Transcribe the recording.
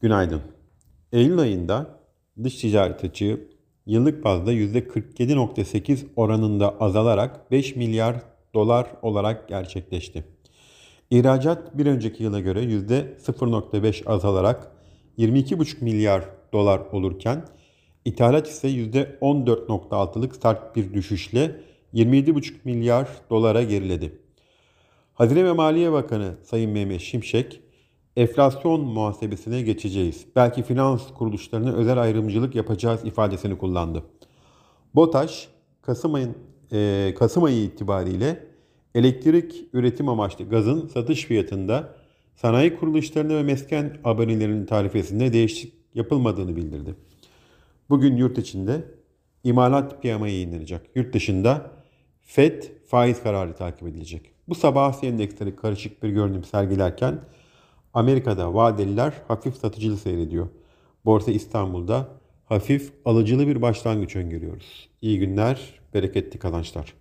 Günaydın. Eylül ayında dış ticaret açığı yıllık bazda %47.8 oranında azalarak 5 milyar dolar olarak gerçekleşti. İhracat bir önceki yıla göre %0.5 azalarak 22,5 milyar dolar olurken ithalat ise %14.6'lık sert bir düşüşle 27,5 milyar dolara geriledi. Hazine ve Maliye Bakanı Sayın Mehmet Şimşek, enflasyon muhasebesine geçeceğiz. Belki finans kuruluşlarına özel ayrımcılık yapacağız ifadesini kullandı. BOTAŞ, Kasım, ayın, e, Kasım ayı itibariyle elektrik üretim amaçlı gazın satış fiyatında sanayi kuruluşlarına ve mesken abonelerinin tarifesinde değişiklik yapılmadığını bildirdi. Bugün yurt içinde imalat piyamayı yayınlanacak. Yurt dışında FED faiz kararı takip edilecek. Bu sabah endeksleri karışık bir görünüm sergilerken Amerika'da vadeliler hafif satıcılı seyrediyor. Borsa İstanbul'da hafif alıcılı bir başlangıç öngörüyoruz. İyi günler, bereketli kazançlar.